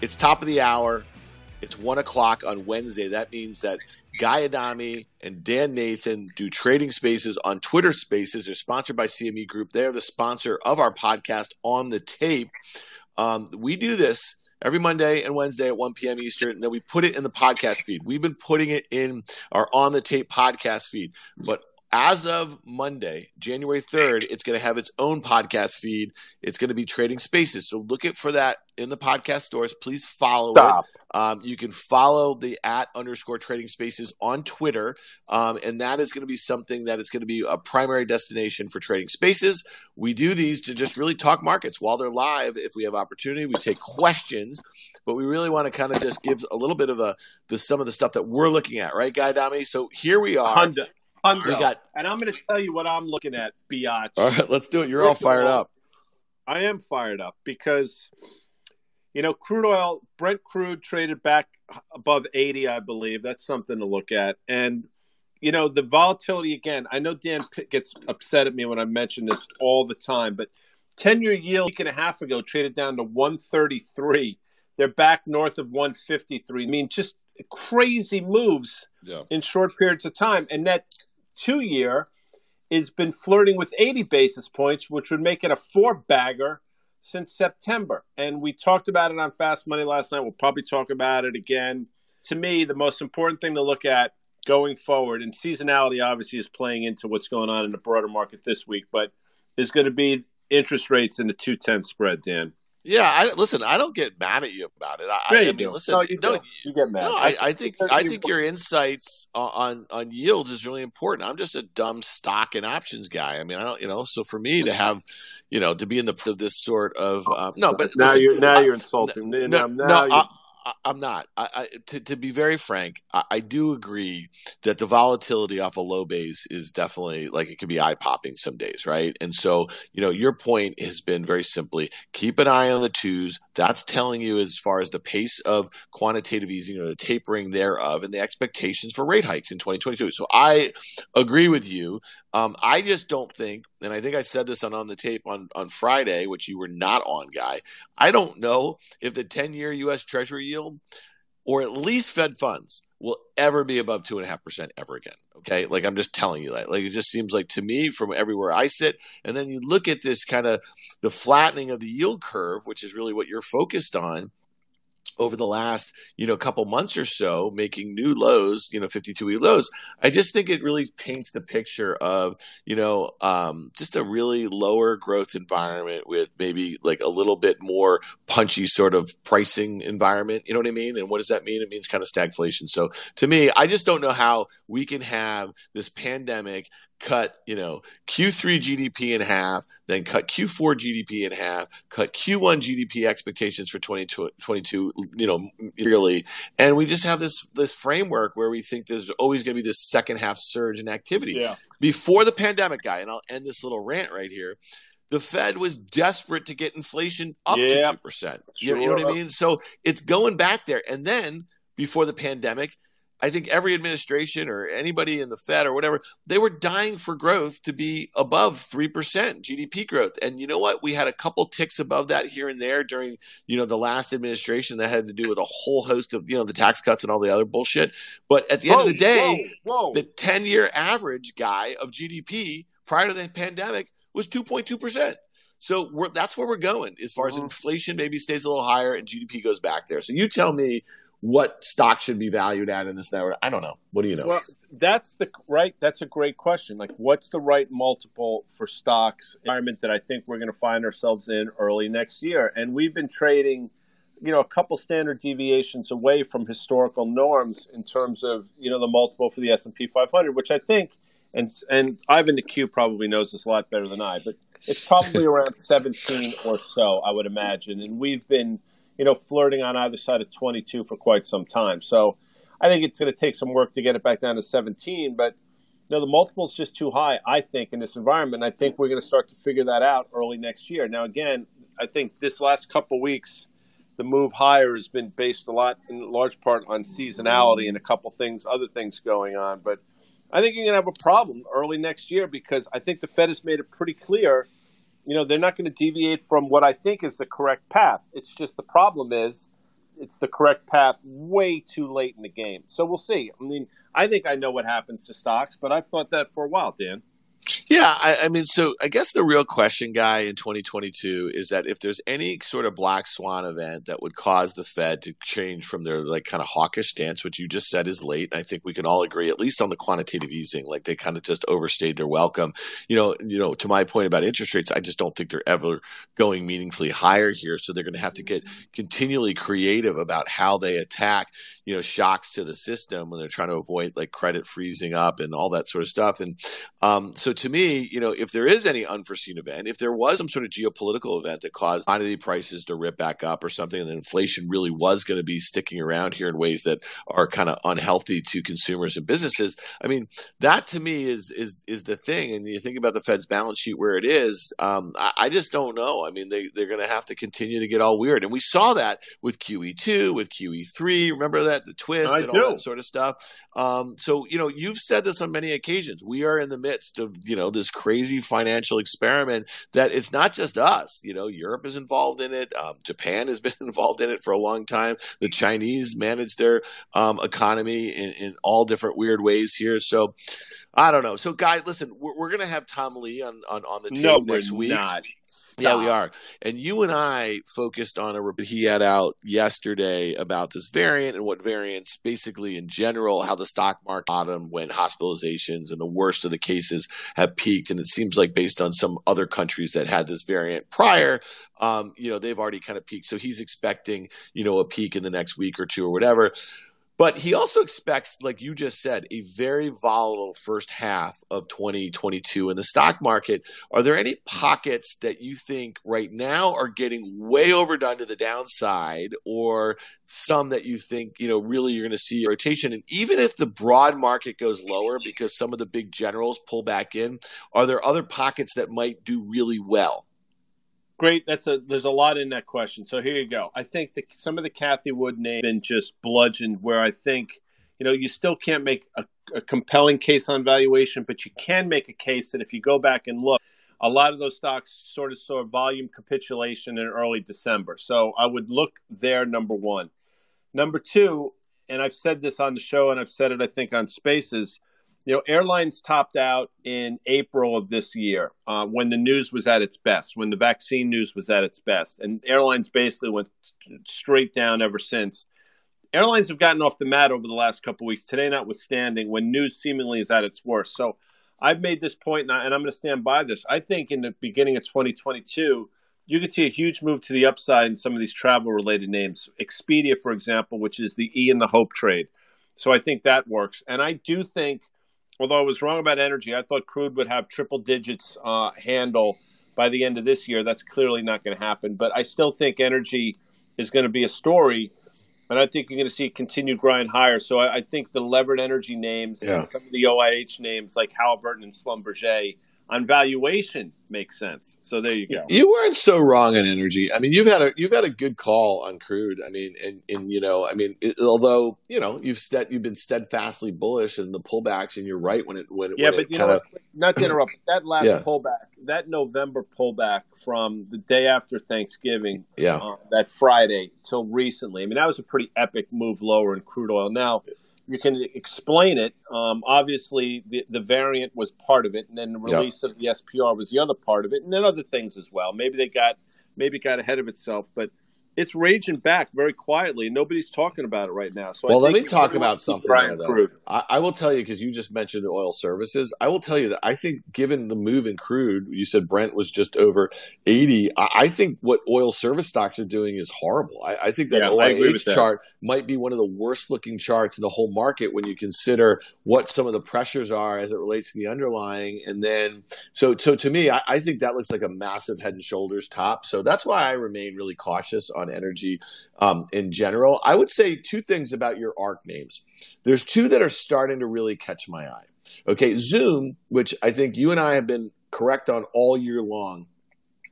It's top of the hour. It's one o'clock on Wednesday. That means that Guy Adami and Dan Nathan do trading spaces on Twitter Spaces. They're sponsored by CME Group. They are the sponsor of our podcast on the tape. Um, we do this every Monday and Wednesday at 1 p.m. Eastern, and then we put it in the podcast feed. We've been putting it in our on the tape podcast feed, but as of Monday, January 3rd, it's going to have its own podcast feed. It's going to be Trading Spaces. So look it for that in the podcast stores. Please follow Stop. it. Um, you can follow the at underscore Trading Spaces on Twitter. Um, and that is going to be something that is going to be a primary destination for Trading Spaces. We do these to just really talk markets while they're live. If we have opportunity, we take questions, but we really want to kind of just give a little bit of a the some of the stuff that we're looking at, right, Guy Adami? So here we are. We got, and I'm going to tell you what I'm looking at, Biatch. All right, let's do it. You're all fired up. I am fired up because, you know, crude oil, Brent crude traded back above 80, I believe. That's something to look at. And, you know, the volatility again, I know Dan Pitt gets upset at me when I mention this all the time, but 10 year yield a week and a half ago traded down to 133. They're back north of 153. I mean, just crazy moves yeah. in short periods of time. And that two year has been flirting with 80 basis points, which would make it a four bagger since September. And we talked about it on Fast Money last night. We'll probably talk about it again. To me, the most important thing to look at going forward, and seasonality obviously is playing into what's going on in the broader market this week, but is going to be interest rates in the 210 spread, Dan. Yeah, I, listen. I don't get mad at you about it. I, yeah, I mean, listen. No, you, no, you get mad. No, I, I think I think your insights on on yields is really important. I'm just a dumb stock and options guy. I mean, I don't, you know. So for me to have, you know, to be in the of this sort of um, no, but now listen, you're now you're insulting. No, now, no, you're, I, am not. I, I, to, to be very frank, I, I, do agree that the volatility off a low base is definitely like it can be eye popping some days, right? And so, you know, your point has been very simply keep an eye on the twos. That's telling you as far as the pace of quantitative easing or the tapering thereof and the expectations for rate hikes in 2022. So I agree with you. Um, I just don't think, and I think I said this on on the tape on on Friday, which you were not on, guy. I don't know if the 10 year U.S. Treasury yield or at least Fed funds will ever be above two and a half percent ever again. Okay. Like I'm just telling you that. Like it just seems like to me from everywhere I sit. And then you look at this kind of the flattening of the yield curve, which is really what you're focused on over the last you know couple months or so making new lows you know 52 week lows. I just think it really paints the picture of you know um, just a really lower growth environment with maybe like a little bit more punchy sort of pricing environment. You know what i mean? And what does that mean? It means kind of stagflation. So to me i just don't know how we can have this pandemic cut, you know, Q3 GDP in half, then cut Q4 GDP in half, cut Q1 GDP expectations for 2022, you know, really. And we just have this this framework where we think there's always going to be this second half surge in activity. Yeah. Before the pandemic, guy, and I'll end this little rant right here. The Fed was desperate to get inflation up yeah. to 2%. Sure. You know what I mean? So it's going back there. And then before the pandemic, I think every administration or anybody in the Fed or whatever, they were dying for growth to be above 3% GDP growth. And you know what? We had a couple ticks above that here and there during, you know, the last administration that had to do with a whole host of, you know, the tax cuts and all the other bullshit. But at the end whoa, of the day, whoa, whoa. the 10 year average guy of GDP prior to the pandemic was 2.2%. So that's where we're going as far as mm-hmm. inflation maybe stays a little higher and GDP goes back there. So you tell me what stock should be valued at in this network. I don't know. What do you know? Well, that's the right. That's a great question. Like, what's the right multiple for stocks environment that I think we're going to find ourselves in early next year? And we've been trading, you know, a couple standard deviations away from historical norms in terms of you know the multiple for the S and P 500, which I think and and Ivan the Q probably knows this a lot better than I, but it's probably around 17 or so, I would imagine. And we've been, you know, flirting on either side of 22 for quite some time. So I think it's going to take some work to get it back down to 17, but you know, the multiple is just too high, I think, in this environment. I think we're going to start to figure that out early next year. Now, again, I think this last couple weeks, the move higher has been based a lot, in large part, on seasonality and a couple things, other things going on. But I think you're going to have a problem early next year because I think the Fed has made it pretty clear. You know, they're not going to deviate from what I think is the correct path. It's just the problem is it's the correct path way too late in the game. So we'll see. I mean, I think I know what happens to stocks, but I've thought that for a while, Dan. Yeah, I, I, mean, so I guess the real question, guy, in 2022 is that if there's any sort of black swan event that would cause the Fed to change from their like kind of hawkish stance, which you just said is late, I think we can all agree, at least on the quantitative easing, like they kind of just overstayed their welcome. You know, you know, to my point about interest rates, I just don't think they're ever going meaningfully higher here. So they're going to have to get continually creative about how they attack, you know, shocks to the system when they're trying to avoid like credit freezing up and all that sort of stuff. And um, so to me, you know, if there is any unforeseen event, if there was some sort of geopolitical event that caused commodity prices to rip back up or something, and inflation really was going to be sticking around here in ways that are kind of unhealthy to consumers and businesses, I mean, that to me is is is the thing. And you think about the Fed's balance sheet where it is, um, I, I, just don't know. I mean, they they're going to have to continue to get all weird, and we saw that with QE two, with QE three. Remember that the twist I and do. all that sort of stuff. Um, so you know, you've said this on many occasions. We are in the midst of you know this crazy financial experiment that it's not just us. You know, Europe is involved in it. Um, Japan has been involved in it for a long time. The Chinese manage their um, economy in, in, all different weird ways here. So I don't know. So, guys, listen, we're, we're going to have Tom Lee on on, on the tape no, next week. Not. Yeah, we are. And you and I focused on a report he had out yesterday about this variant and what variants, basically in general, how the stock market bottom when hospitalizations and the worst of the cases have peaked. And it seems like based on some other countries that had this variant prior, um, you know, they've already kind of peaked. So he's expecting, you know, a peak in the next week or two or whatever. But he also expects, like you just said, a very volatile first half of 2022 in the stock market. Are there any pockets that you think right now are getting way overdone to the downside, or some that you think, you know, really you're going to see rotation? And even if the broad market goes lower because some of the big generals pull back in, are there other pockets that might do really well? Great. That's a there's a lot in that question. So here you go. I think some of the Cathie Wood name been just bludgeoned. Where I think you know you still can't make a, a compelling case on valuation, but you can make a case that if you go back and look, a lot of those stocks sort of saw volume capitulation in early December. So I would look there. Number one. Number two, and I've said this on the show, and I've said it I think on Spaces you know, airlines topped out in April of this year uh, when the news was at its best, when the vaccine news was at its best, and airlines basically went straight down ever since. Airlines have gotten off the mat over the last couple weeks. Today, notwithstanding, when news seemingly is at its worst. So, I've made this point, and, I, and I'm going to stand by this. I think in the beginning of 2022, you could see a huge move to the upside in some of these travel-related names. Expedia, for example, which is the E in the Hope trade. So I think that works, and I do think although I was wrong about energy, I thought crude would have triple digits uh, handle by the end of this year. That's clearly not going to happen. But I still think energy is going to be a story, and I think you're going to see continued grind higher. So I, I think the levered energy names yeah. and some of the OIH names like Halliburton and Schlumberger – on valuation makes sense. So there you go. You weren't so wrong on energy. I mean, you've had a you've had a good call on crude. I mean, and and you know, I mean, it, although you know you've stead, you've been steadfastly bullish in the pullbacks, and you're right when it when yeah, when but you kinda... know, not to interrupt that last yeah. pullback, that November pullback from the day after Thanksgiving, yeah, uh, that Friday till recently. I mean, that was a pretty epic move lower in crude oil. Now you can explain it. Um, obviously, the, the variant was part of it, and then the release yep. of the SPR was the other part of it, and then other things as well. Maybe they got maybe got ahead of itself, but it's raging back very quietly. Nobody's talking about it right now. So well, let me talk about something. There, though. I, I, will tell you because you just mentioned oil services. I will tell you that I think, given the move in crude, you said Brent was just over eighty. I, I think what oil service stocks are doing is horrible. I, I think that yeah, OIH chart might be one of the worst looking charts in the whole market when you consider what some of the pressures are as it relates to the underlying. And then, so so to me, I think that looks like a massive head and shoulders top. So that's why I remain really cautious on energy um, in general. I would say two things about your ARK names. There's two that are starting to really catch my eye. Okay, Zoom, which I think you and I have been correct on all year long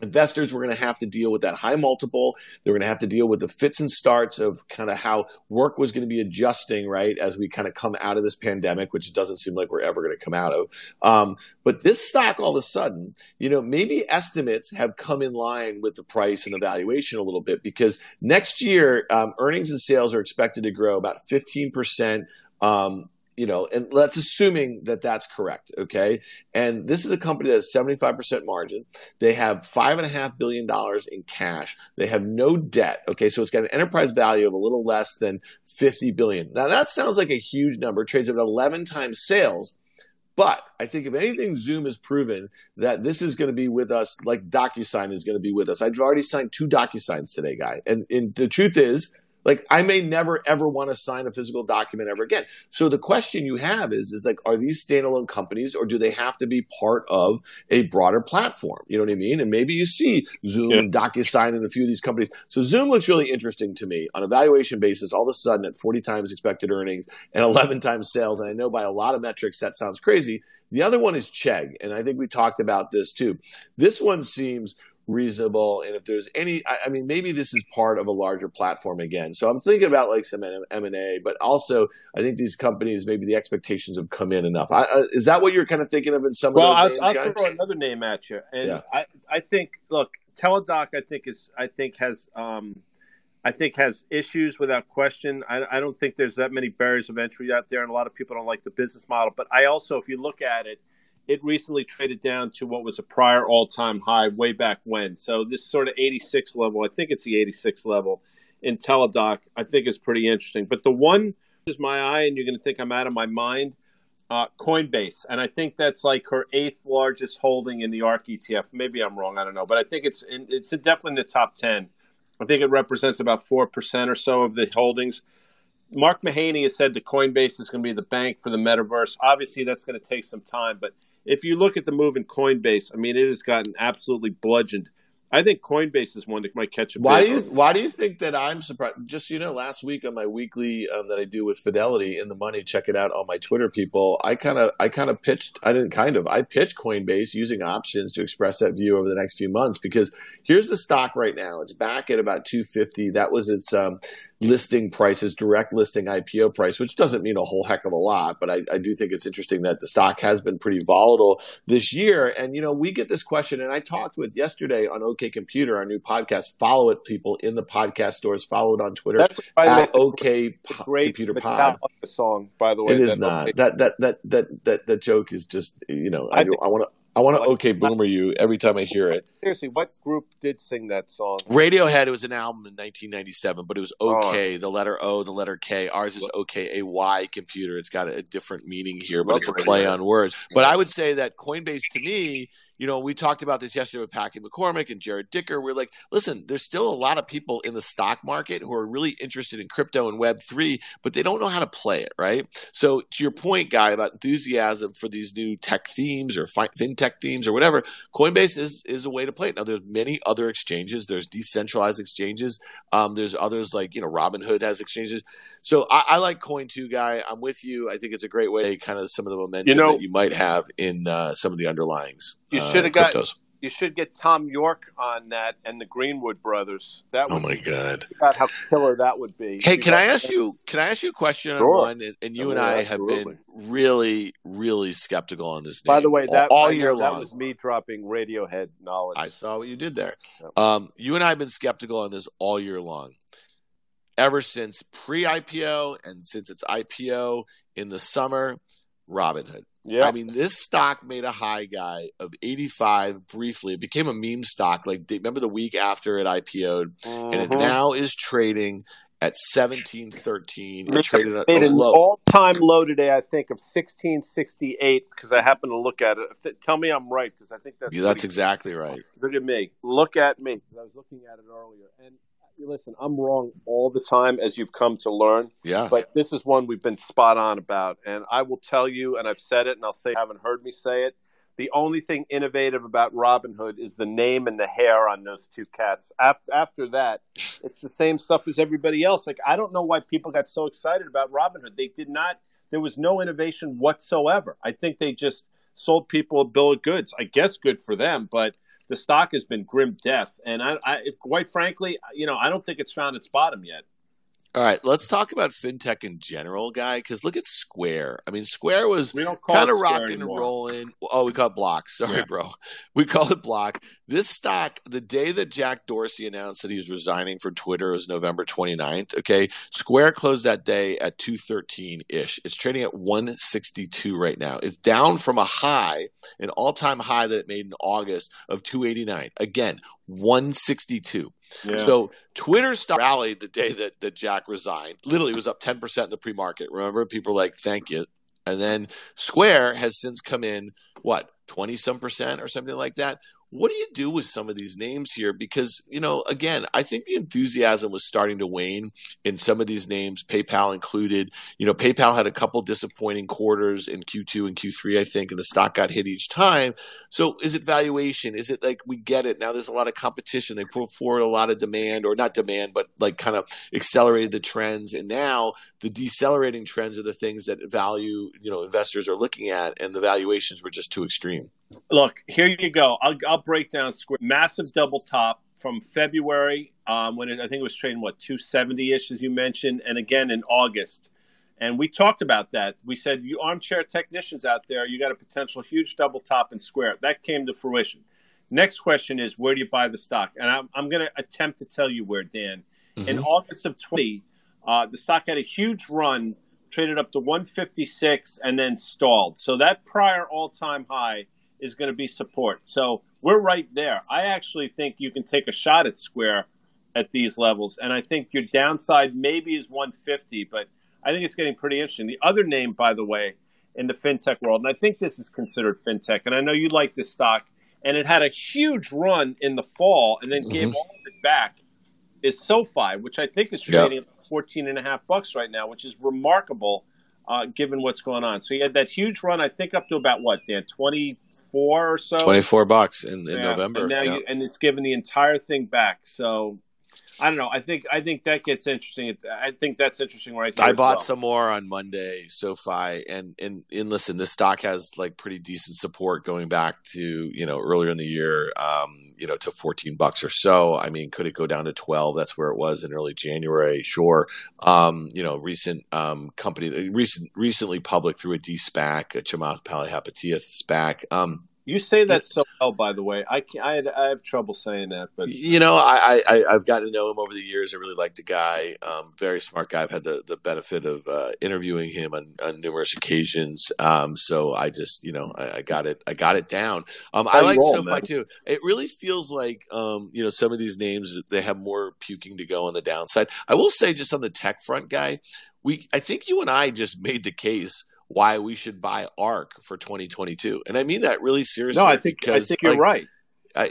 investors were going to have to deal with that high multiple. They were going to have to deal with the fits and starts of kind of how work was going to be adjusting, right, as we kind of come out of this pandemic, which doesn't seem like we're ever going to come out of. Um, but this stock, all of a sudden, you know, maybe estimates have come in line with the price and the valuation a little bit because next year, um, earnings and sales are expected to grow about 15%. Um, you know, and that's assuming that that's correct. Okay. And this is a company that has 75% margin. They have five and a half billion dollars in cash. They have no debt. Okay. So it's got an enterprise value of a little less than 50 billion. Now that sounds like a huge number, trades at 11 times sales. But I think if anything, Zoom has proven that this is going to be with us like DocuSign is going to be with us. I've already signed two DocuSigns today, guy. And, and the truth is, like I may never ever want to sign a physical document ever again. So the question you have is is like are these standalone companies or do they have to be part of a broader platform? You know what I mean? And maybe you see Zoom yeah. and DocuSign and a few of these companies. So Zoom looks really interesting to me on a valuation basis. All of a sudden at 40 times expected earnings and 11 times sales, and I know by a lot of metrics that sounds crazy. The other one is Chegg, and I think we talked about this too. This one seems reasonable and if there's any I, I, mean maybe this is part of a larger platform again so i'm thinking about like some m&a but also i think these companies maybe the expectations have come in enough I, uh, is that what you're kind of thinking of in some well, of those I'll, I'll throw another name at you and yeah. I, I think look teladoc i think is i think has um I think has issues without question. I, I don't think there's that many barriers of entry out there, and a lot of people don't like the business model. But I also, if you look at it, it recently traded down to what was a prior all-time high way back when. So this sort of 86 level, I think it's the 86 level in Teladoc, I think is pretty interesting. But the one is my eye, and you're going to think I'm out of my mind. Uh, Coinbase, and I think that's like her eighth largest holding in the ARK ETF. Maybe I'm wrong, I don't know, but I think it's in, it's definitely in the top ten. I think it represents about four percent or so of the holdings. Mark Mahaney has said that Coinbase is going to be the bank for the metaverse. Obviously, that's going to take some time, but if you look at the move in Coinbase, I mean, it has gotten absolutely bludgeoned. I think Coinbase is one that might catch a. Why do you Why do you think that I'm surprised? Just you know, last week on my weekly um, that I do with Fidelity in the Money, check it out on my Twitter, people. I kind of I kind of pitched. I didn't kind of. I pitched Coinbase using options to express that view over the next few months because here's the stock right now. It's back at about 250. That was its um, listing prices, direct listing IPO price, which doesn't mean a whole heck of a lot, but I, I, do think it's interesting that the stock has been pretty volatile this year. And, you know, we get this question, and I talked with yesterday on OK Computer, our new podcast. Follow it, people, in the podcast stores. Follow it on Twitter That's at OK Computer Pod. the song, by the way. It is not. That, that, that, that, that, that joke is just, you know, I, I, I want to. I want to okay boomer you every time I hear it. Seriously, what group did sing that song? Radiohead. It was an album in 1997, but it was oh. OK. Oh. The letter O, the letter K. Ours is OK A Y computer. It's got a, a different meaning here, but it's a play on words. But I would say that Coinbase to me you know, we talked about this yesterday with Packy McCormick and Jared Dicker. We're like, listen, there's still a lot of people in the stock market who are really interested in crypto and Web3, but they don't know how to play it, right? So, to your point, Guy, about enthusiasm for these new tech themes or fintech themes or whatever, Coinbase is, is a way to play it. Now, there's many other exchanges. There's decentralized exchanges. Um, there's others like, you know, Robinhood has exchanges. So, I, I like Coin too, Guy. I'm with you. I think it's a great way, kind of some of the momentum you know, that you might have in uh, some of the underlyings. You should have got. Cryptos. You should get Thom Yorke on that and the Greenwood brothers. That oh my god! About how killer that would be. Hey, can I ask you? Can I ask you a question sure. on one? And, you and I absolutely. have been really, really skeptical on this. By the way, that all, all year long, that was me dropping Radiohead knowledge. I saw what you did there. Yep. Um, you and I have been skeptical on this all year long ever since pre-IPO and since its IPO in the summer. Robinhood. Yeah. I mean, this stock made a high guy of 85 briefly. It became a meme stock. Like, remember the week after it IPO'd? Mm-hmm. And it mm-hmm. now is trading at 1713. It traded at an all-time low today, I think, of 1668 because I happen to look at it. Tell me I'm right because I think that's yeah, that's exactly right. Look at me. Look at me. I was looking at it earlier, and listen, I'm wrong all the time, as you've come to learn. Yeah. But this is one we've been spot on about, and I will tell you, and I've said it, and I'll say, you haven't heard me say it. The only thing innovative about Robinhood is the name and the hair on those two cats. After, after that, it's the same stuff as everybody else. Like I don't know why people got so excited about Robinhood. They did not. There was no innovation whatsoever. I think they just sold people a bill of goods. I guess good for them, but the stock has been grim death, and I, I, quite frankly, you know, I don't think it's found its bottom yet. All right, let's talk about fintech in general, guy. Because look at Square. I mean, Square was kind of rocking and rolling. Oh, we call it Block. Sorry, yeah. bro. We call it Block. This stock, the day that Jack Dorsey announced that he was resigning from Twitter was November 29th. Okay, Square closed that day at 213 ish. It's trading at 162 right now. It's down from a high, an all time high that it made in August of 289. Again, 162. Yeah. So Twitter stock rallied the day that, that Jack resigned. Literally, was up 10% in the pre market. Remember, people were like, thank you. And then Square has since come in, what, 20 some percent or something like that what do you do with some of these names here? Because, you know, again, I think the enthusiasm was starting to wane in some of these names, PayPal included. You know, PayPal had a couple disappointing quarters in Q2 and Q3, I think, and the stock got hit each time. So is it valuation? Is it like we get it? Now there's a lot of competition. They put forward a lot of demand, or not demand, but like kind of accelerated the trends. And now the decelerating trends are the things that value, you know, investors are looking at, and the valuations were just too extreme. Look, here you go. I'll, I'll break down Square. Massive double top from February um, when it, I think it was trading what 270 ish as you mentioned, and again in August. And we talked about that. We said, you armchair technicians out there, you got a potential huge double top in Square. That came to fruition. Next question is, where do you buy the stock? And I'm, I'm going to attempt to tell you where, Dan. Mm-hmm. In August of 20, uh, the stock had a huge run, traded up to 156, and then stalled. So that prior all time high is going to be support. So we're right there. I actually think you can take a shot at Square at these levels, and I think your downside maybe is 150, but I think it's getting pretty interesting. The other name, by the way, in the fintech world, and I think this is considered fintech, and I know you like this stock, and it had a huge run in the fall and then mm-hmm. gave all of it back, is SoFi, which I think is trading yep. at 14 and a half bucks right now, which is remarkable uh, given what's going on. So you had that huge run, I think up to about what, Dan, 20, four or so. Twenty four bucks in, in yeah. November. And now yeah. you, and it's given the entire thing back. So I don't know. I think I think that gets interesting. I think that's interesting right there. I bought well. some more on Monday, SoFi, and and and listen, this stock has like pretty decent support going back to you know earlier in the year, um, you know, to fourteen bucks or so. I mean, could it go down to twelve? That's where it was in early January. Sure. Um, you know, recent um, company, recent recently public through a D SPAC, a Chamath Palihapitiya SPAC. Um, you say that so well, by the way. I can, I, I have trouble saying that, but you know, I, I I've gotten to know him over the years. I really like the guy. Um, very smart guy. I've had the, the benefit of uh, interviewing him on, on numerous occasions. Um, so I just you know I, I, got it I got it down. Um, I like roll, SoFi man. too. It really feels like um, you know some of these names they have more puking to go on the downside. I will say just on the tech front, guy. We I think you and I just made the case why we should buy ARK for 2022. And I mean that really seriously. No, I think because, I think you're like, right.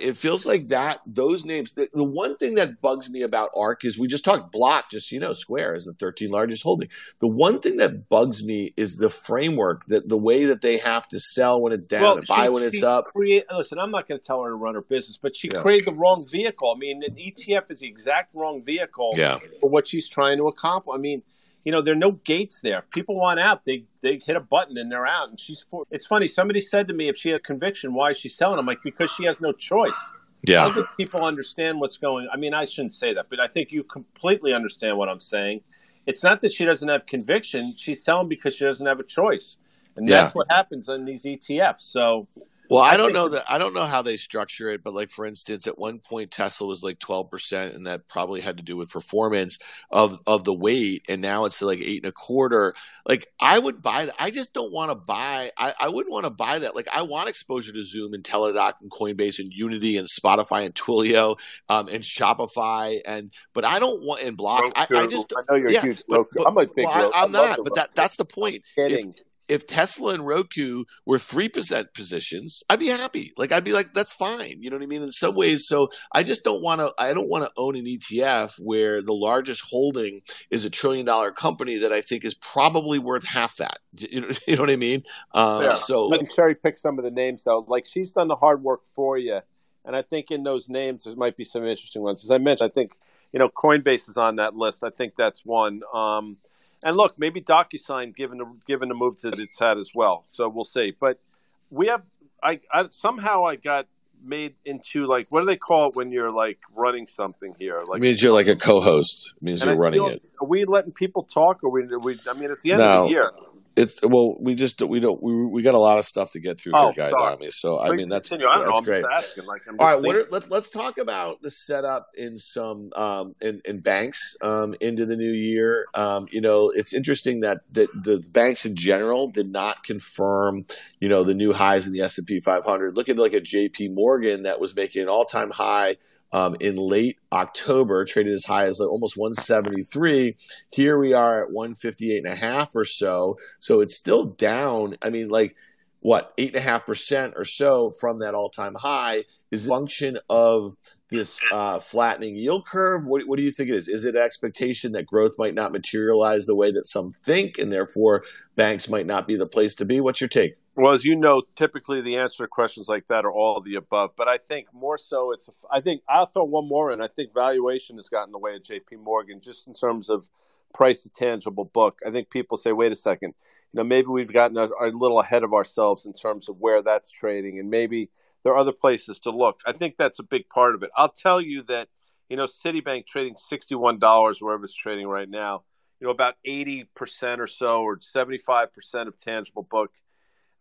it feels like that those names. The, the, one thing that bugs me about ARK is we just talked Block, just you know, Square is the 13 largest holding. The one thing that bugs me is the framework that the way that they have to sell when it's down well, and buy she, when it's up. Create, listen, I'm not going to tell her to run her business, but she yeah. created the wrong vehicle. I mean, an ETF is the exact wrong vehicle yeah. for what she's trying to accomplish. I mean you know, there are no gates there. If people want out, they they hit a button and they're out. And she's for. It's funny. Somebody said to me, if she had conviction, why is she selling? I'm like, because she has no choice. Yeah. How people understand what's going? I mean, I shouldn't say that, but I think you completely understand what I'm saying. It's not that she doesn't have conviction; she's selling because she doesn't have a choice, and that's what happens on these ETFs. So, Well, I, I don't know that I don't know how they structure it, but like for instance, at one point Tesla was like twelve percent, and that probably had to do with performance of of the weight, and now it's like eight and a quarter. Like I would buy that. I just don't want to buy. I, I wouldn't want to buy that. Like I want exposure to Zoom and Teladoc and Coinbase and Unity and Spotify and Twilio um, and Shopify and but I don't want in block. I, I, just I know you're yeah, huge. But, but, I'm a big. Well, I, am not, but that that's the point. Kidding. If, if Tesla and Roku were three percent positions, I'd be happy. Like I'd be like, that's fine. You know what I mean? In some ways, so I just don't want to. I don't want to own an ETF where the largest holding is a trillion dollar company that I think is probably worth half that. You know, you know what I mean? Uh, yeah. So let me cherry pick some of the names though. Like she's done the hard work for you, and I think in those names there might be some interesting ones. As I mentioned, I think you know Coinbase is on that list. I think that's one. Um, and look, maybe DocuSign given the given the move that it's had as well. So we'll see. But we have I, I somehow I got made into like what do they call it when you're like running something here? Like it means you're like a co-host. It means you're I running it. Are we letting people talk, or we? we I mean, it's the end no. of the year it's well, we just we don't we we got a lot of stuff to get through oh, here, guy Adami. So I mean that's continue. I don't that's know, great. Asking, like, All right, what are, let's let's talk about the setup in some um, in, in banks um, into the new year. Um, you know, it's interesting that that the banks in general did not confirm you know the new highs in the S and P 500. Look at like a J.P. Morgan that was making an all time high um, in late October, traded as high as almost 173. Here we are at 158 and a half or so. So it's still down. I mean, like what, eight and a half percent or so from that all time high is a function of this uh, flattening yield curve? What, what, do you think it is? Is it expectation that growth might not materialize the way that some think, and therefore banks might not be the place to be? What's your take? Well, as you know, typically the answer to questions like that are all of the above. But I think more so, it's. I think I'll throw one more in. I think valuation has gotten in the way of J.P. Morgan just in terms of price to tangible book. I think people say, wait a second, you know, maybe we've gotten a, a little ahead of ourselves in terms of where that's trading, and maybe there are other places to look. I think that's a big part of it. I'll tell you that, you know, Citibank trading sixty one dollars wherever it's trading right now. You know, about eighty percent or so, or seventy five percent of tangible book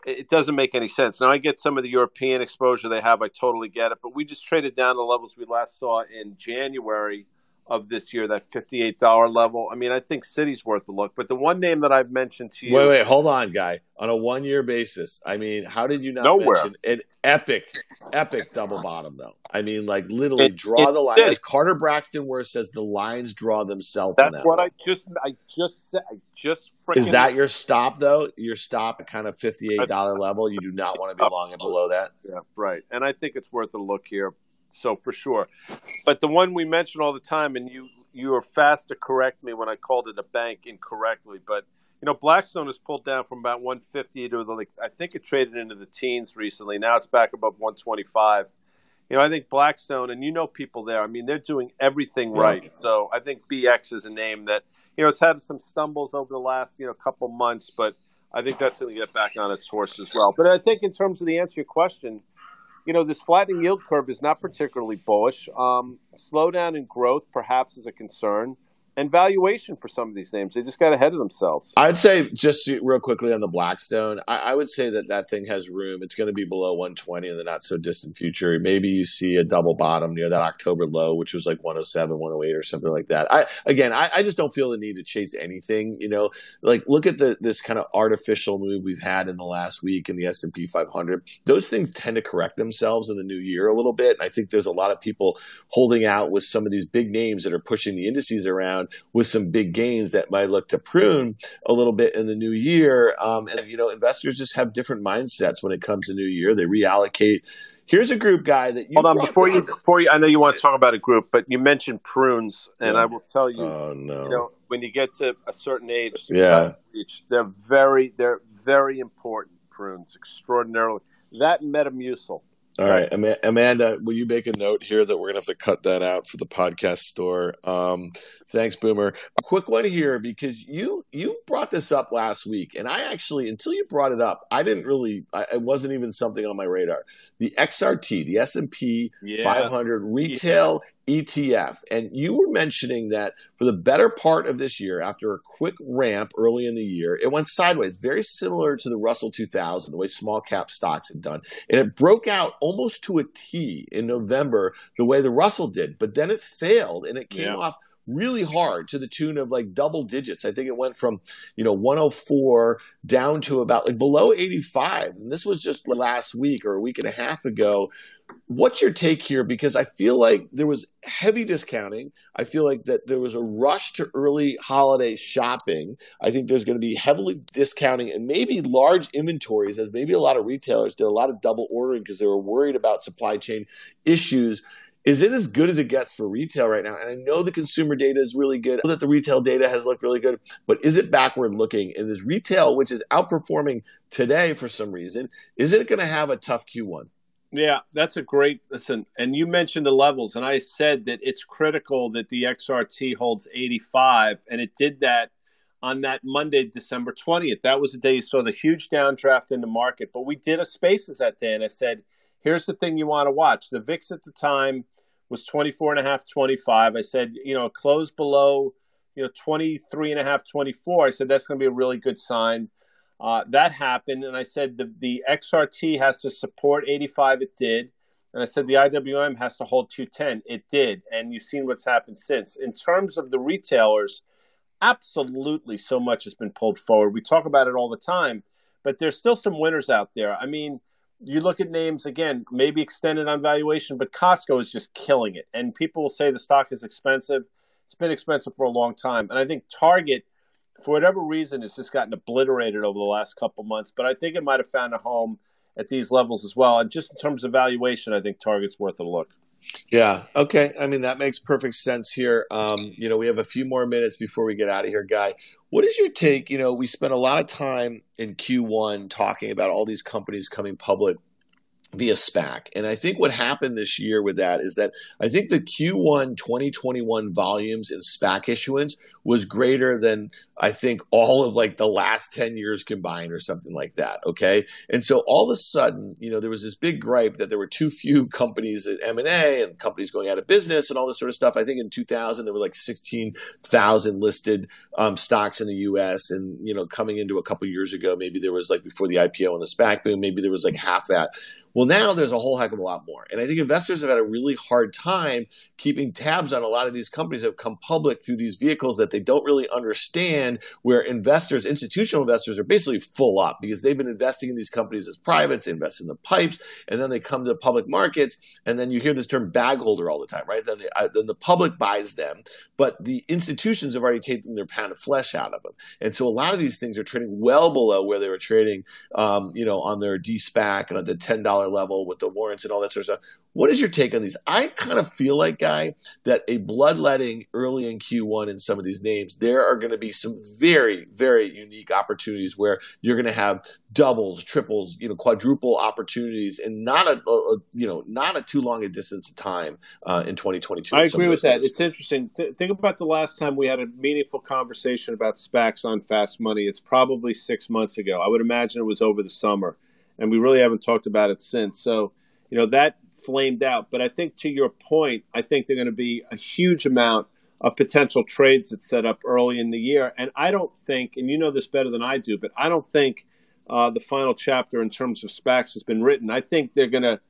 it doesn't make any sense. Now I get some of the European exposure they have. I totally get it, but we just traded down the levels we last saw in January of this year, that fifty-eight dollar level. I mean, I think Citi's worth a look. But the one name that I've mentioned to you, wait, wait, hold on, guy. On a one-year basis, I mean, how did you not nowhere. mention an epic, epic double bottom though? I mean, like literally it, draw it the line. As Carter Braxton Worth says, the lines draw themselves. That's what I just, I just said. I just is that your stop though? Your stop at kind of fifty-eight dollar level. You do not want to be long and below that. Yeah, right. And I think it's worth a look here so for sure. But the one we mention all the time, and you you are fast to correct me when I called it a bank incorrectly, but you know Blackstone has pulled down from about 150 to the, like I think it traded into the teens recently. Now it's back above 125. You know, I think Blackstone, and you know people there. I mean, they're doing everything right. So I think BX is a name that you know it's had some stumbles over the last you know couple months, but I think that's going to get back on its horse as well. But I think in terms of the answer to your question you know, this flattening yield curve is not particularly bullish. Um, slowdown in growth perhaps is a concern and valuation for some of these names. They just got ahead of themselves. I'd say just real quickly on the Blackstone, I, I, would say that that thing has room. It's going to be below 120 in the not so distant future. Maybe you see a double bottom near that October low, which was like 107, 108 or something like that. I again, I, I just don't feel the need to chase anything. You know, like look at the this kind of artificial move we've had in the last week in the S and P 500. Those things tend to correct themselves in the new year a little bit. And I think there's a lot of people holding out with some of these big names that are pushing the indices around with some big gains that might look to prune a little bit in the new year. Um, and, you know, investors just have different mindsets when it comes to new year. They reallocate. Here's a group guy that you hold on before you before you. I know you want to talk about a group, but you mentioned prunes, and yeah. I will tell you, oh, no. you know, when you get to a certain age, yeah, they're very they're very important prunes, extraordinarily. That Metamucil, all right, Amanda, will you make a note here that we're gonna have to cut that out for the podcast store? Um, thanks, Boomer. A quick one here because you you brought this up last week, and I actually until you brought it up, I didn't really, I, it wasn't even something on my radar. The XRT, the S and P 500 retail ETF. And you were mentioning that for the better part of this year, after a quick ramp early in the year, it went sideways, very similar to the Russell 2000, the way small cap stocks had done. And it broke out almost to a T in November, the way the Russell did. But then it failed and it came yeah. off really hard to the tune of like double digits. I think it went from, you know, 104 down to about like below 85. And this was just last week or a week and a half ago. What's your take here? Because I feel like there was heavy discounting. I feel like that there was a rush to early holiday shopping. I think there's going to be heavily discounting and maybe large inventories, as maybe a lot of retailers did a lot of double ordering because they were worried about supply chain issues is it as good as it gets for retail right now? And I know the consumer data is really good, that the retail data has looked really good, but is it backward looking? And is retail, which is outperforming today for some reason, is it going to have a tough Q1? Yeah, that's a great listen. And you mentioned the levels, and I said that it's critical that the XRT holds 85, and it did that on that Monday, December 20th. That was the day you saw the huge downdraft in the market. But we did a spaces that day, and I said, here's the thing you want to watch. The VIX at the time was 24 and a half, 25. I said, you know, close below, you know, 23 and a half, 24. I said, that's going to be a really good sign. Uh, that happened. And I said, the, the XRT has to support 85. It did. And I said, the IWM has to hold 210. It did. And you've seen what's happened since. In terms of the retailers, absolutely so much has been pulled forward. We talk about it all the time, but there's still some winners out there. I mean, you look at names again, maybe extended on valuation, but Costco is just killing it. And people will say the stock is expensive. It's been expensive for a long time. And I think Target, for whatever reason, has just gotten obliterated over the last couple months. But I think it might have found a home at these levels as well. And just in terms of valuation, I think Target's worth a look. Yeah. Okay. I mean, that makes perfect sense here. Um, you know, we have a few more minutes before we get out of here, Guy. What is your take? You know, we spent a lot of time in Q1 talking about all these companies coming public via SPAC. And I think what happened this year with that is that I think the Q1 2021 volumes in SPAC issuance was greater than I think all of like the last 10 years combined or something like that. Okay. And so all of a sudden, you know, there was this big gripe that there were too few companies at M&A and companies going out of business and all this sort of stuff. I think in 2000, there were like 16,000 listed um, stocks in the U.S. And, you know, coming into a couple years ago, maybe there was like before the IPO and the SPAC boom, maybe there was like half that. Well, now there's a whole heck of a lot more. And I think investors have had a really hard time keeping tabs on a lot of these companies that have come public through these vehicles that they don't really understand, where investors, institutional investors, are basically full up because they've been investing in these companies as privates, they invest in the pipes, and then they come to the public markets. And then you hear this term bag holder all the time, right? Then, uh, then the public buys them, but the institutions have already taken their pound of flesh out of them. And so a lot of these things are trading well below where they were trading, um, you know, on their D-SPAC and at the $10 level with the warrants and all that sort of stuff. What is your take on these? I kind of feel like, guy, that a bloodletting early in Q1 in some of these names, there are going to be some very, very unique opportunities where you're going to have doubles, triples, you know, quadruple opportunities, and not a, a you know, not a too long a distance of time uh, in 2022. I agree with that. It's interesting. Th- think about the last time we had a meaningful conversation about SPACs on Fast Money. It's probably six months ago. I would imagine it was over the summer, and we really haven't talked about it since. So, you know, that flamed out. But I think to your point, I think they're going to be a huge amount of potential trades that set up early in the year. And I don't think, and you know this better than I do, but I don't think uh, the final chapter in terms of SPACs has been written. I think they're going to,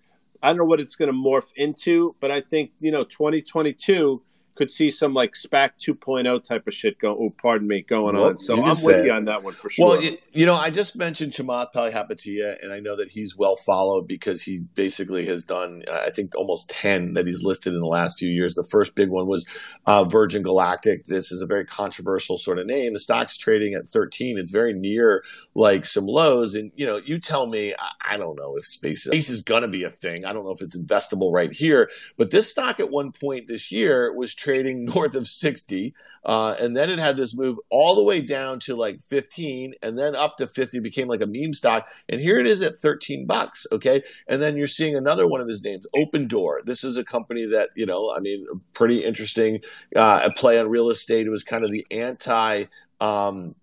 I don't know what it's going to morph into, but I think, you know, 2022 could see some like SPAC 2.0 type of shit go. Oh, pardon me, going well, on. So I'm with you on that one for sure. Well, it, you know, I just mentioned Chamath Palihapitiya, and I know that he's well followed because he basically has done, I think, almost ten that he's listed in the last few years. The first big one was uh, Virgin Galactic. This is a very controversial sort of name. The stock's trading at 13. It's very near like some lows, and you know, you tell me. I, I don't know if space space is going to be a thing. I don't know if it's investable right here, but this stock at one point this year was trading north of 60. Uh, and then it had this move all the way down to like 15 and then up to 50 became like a meme stock. And here it is at 13 bucks. Okay. And then you're seeing another one of his names, Opendoor. This is a company that, you know, I mean, pretty interesting uh, play on real estate. It was kind of the anti, um,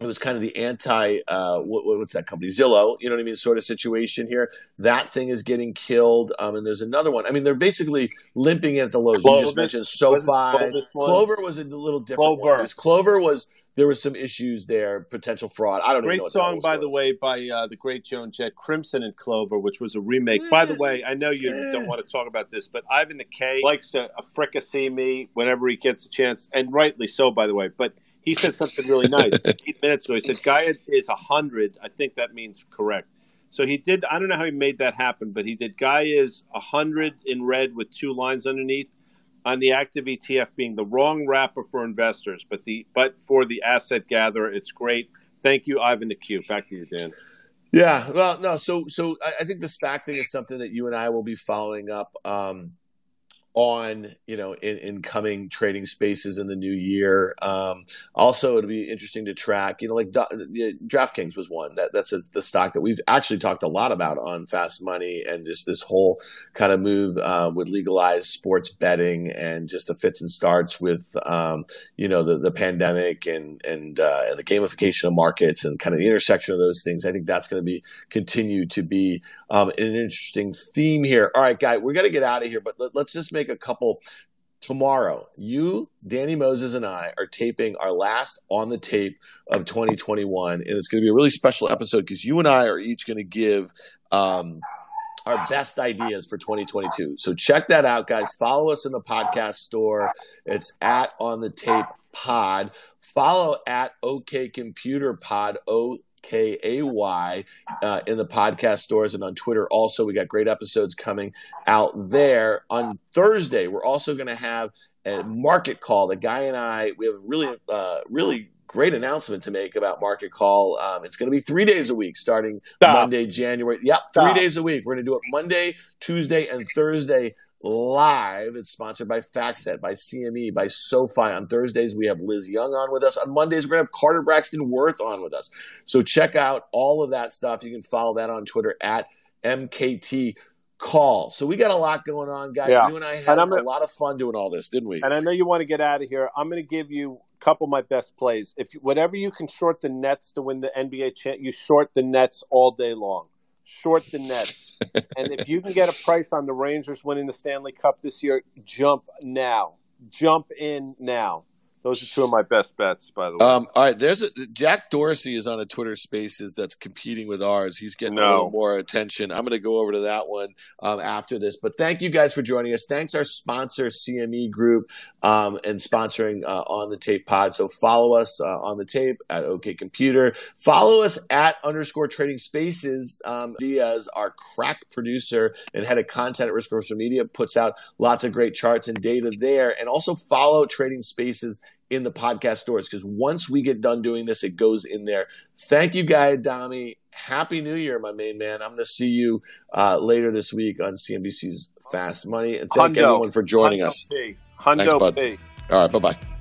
it was kind of the anti uh, what, what's that company? Zillow you know what I mean sort of situation here. That thing is getting killed um, and there's another one. I mean they're basically limping in at the lows. Clover, you just mentioned SoFi. Clover was a little different Clover. One. Clover was there was some issues there potential fraud. I don't great know Great song by the way by uh, the great Joan Jett Crimson and Clover which was a remake. By the way I know you don't want to talk about this but Ivan the K likes to fricassee me whenever he gets a chance and rightly so by the way but he said something really nice eight minutes ago. He said Gaia is a hundred. I think that means correct. So he did. I don't know how he made that happen, but he did. Gaia is a hundred in red with two lines underneath. On the active ETF being the wrong wrapper for investors, but the but for the asset gatherer, it's great. Thank you, Ivan the Q. Back to you, Dan. Yeah, well, no. So, so I think the SPAC thing is something that you and I will be following up. Um, on you know in, in coming trading spaces in the new year. Um, also, it'll be interesting to track. You know, like DraftKings was one that that's a, the stock that we've actually talked a lot about on Fast Money and just this whole kind of move uh, with legalized sports betting and just the fits and starts with um, you know the the pandemic and and, uh, and the gamification of markets and kind of the intersection of those things. I think that's going to be continue to be um, an interesting theme here. All right, guy, we're gonna get out of here, but let, let's just make a couple tomorrow. You, Danny Moses, and I are taping our last on the tape of 2021, and it's going to be a really special episode because you and I are each going to give. Um, our best ideas for 2022. So check that out, guys. Follow us in the podcast store. It's at on the tape pod. Follow at OK Computer Pod. O K A Y uh, in the podcast stores and on Twitter. Also, we got great episodes coming out there. On Thursday, we're also going to have a market call. The guy and I, we have a really, uh, really great announcement to make about market call. Um, it's going to be three days a week starting Stop. Monday, January. Yep, three Stop. days a week. We're going to do it Monday, Tuesday, and Thursday live. It's sponsored by FactSet, by CME, by SoFi. On Thursdays, we have Liz Young on with us. On Mondays, we're going to have Carter Braxton Worth on with us. So check out all of that stuff. You can follow that on Twitter at MKT Call. So we got a lot going on, guys. Yeah. You and I had and a lot of fun doing all this, didn't we? And I know you want to get out of here. I'm going to give you a couple of my best plays. If whatever you can short the Nets to win the NBA champ, you short the Nets all day long short the net. and if you can get a price on the Rangers winning the Stanley Cup this year, jump now. Jump in now. Those are two of my best bets, by the way. Um, all right, there's a, Jack Dorsey is on a Twitter Spaces that's competing with ours. He's getting no. a little more attention. I'm going to go over to that one um, after this. But thank you guys for joining us. Thanks our sponsor CME Group um, and sponsoring uh, on the Tape Pod. So follow us uh, on the tape at OK Computer. Follow us at underscore Trading Spaces. Um, Diaz, our crack producer and head of content at Risk Media, puts out lots of great charts and data there. And also follow Trading Spaces in the podcast stores because once we get done doing this, it goes in there. Thank you, Guy Adami. Happy New Year, my main man. I'm going to see you uh, later this week on CNBC's Fast Money. And thank Hundo. everyone for joining Hundo us. P. Hundo Thanks, bud. P. All right, bye bye.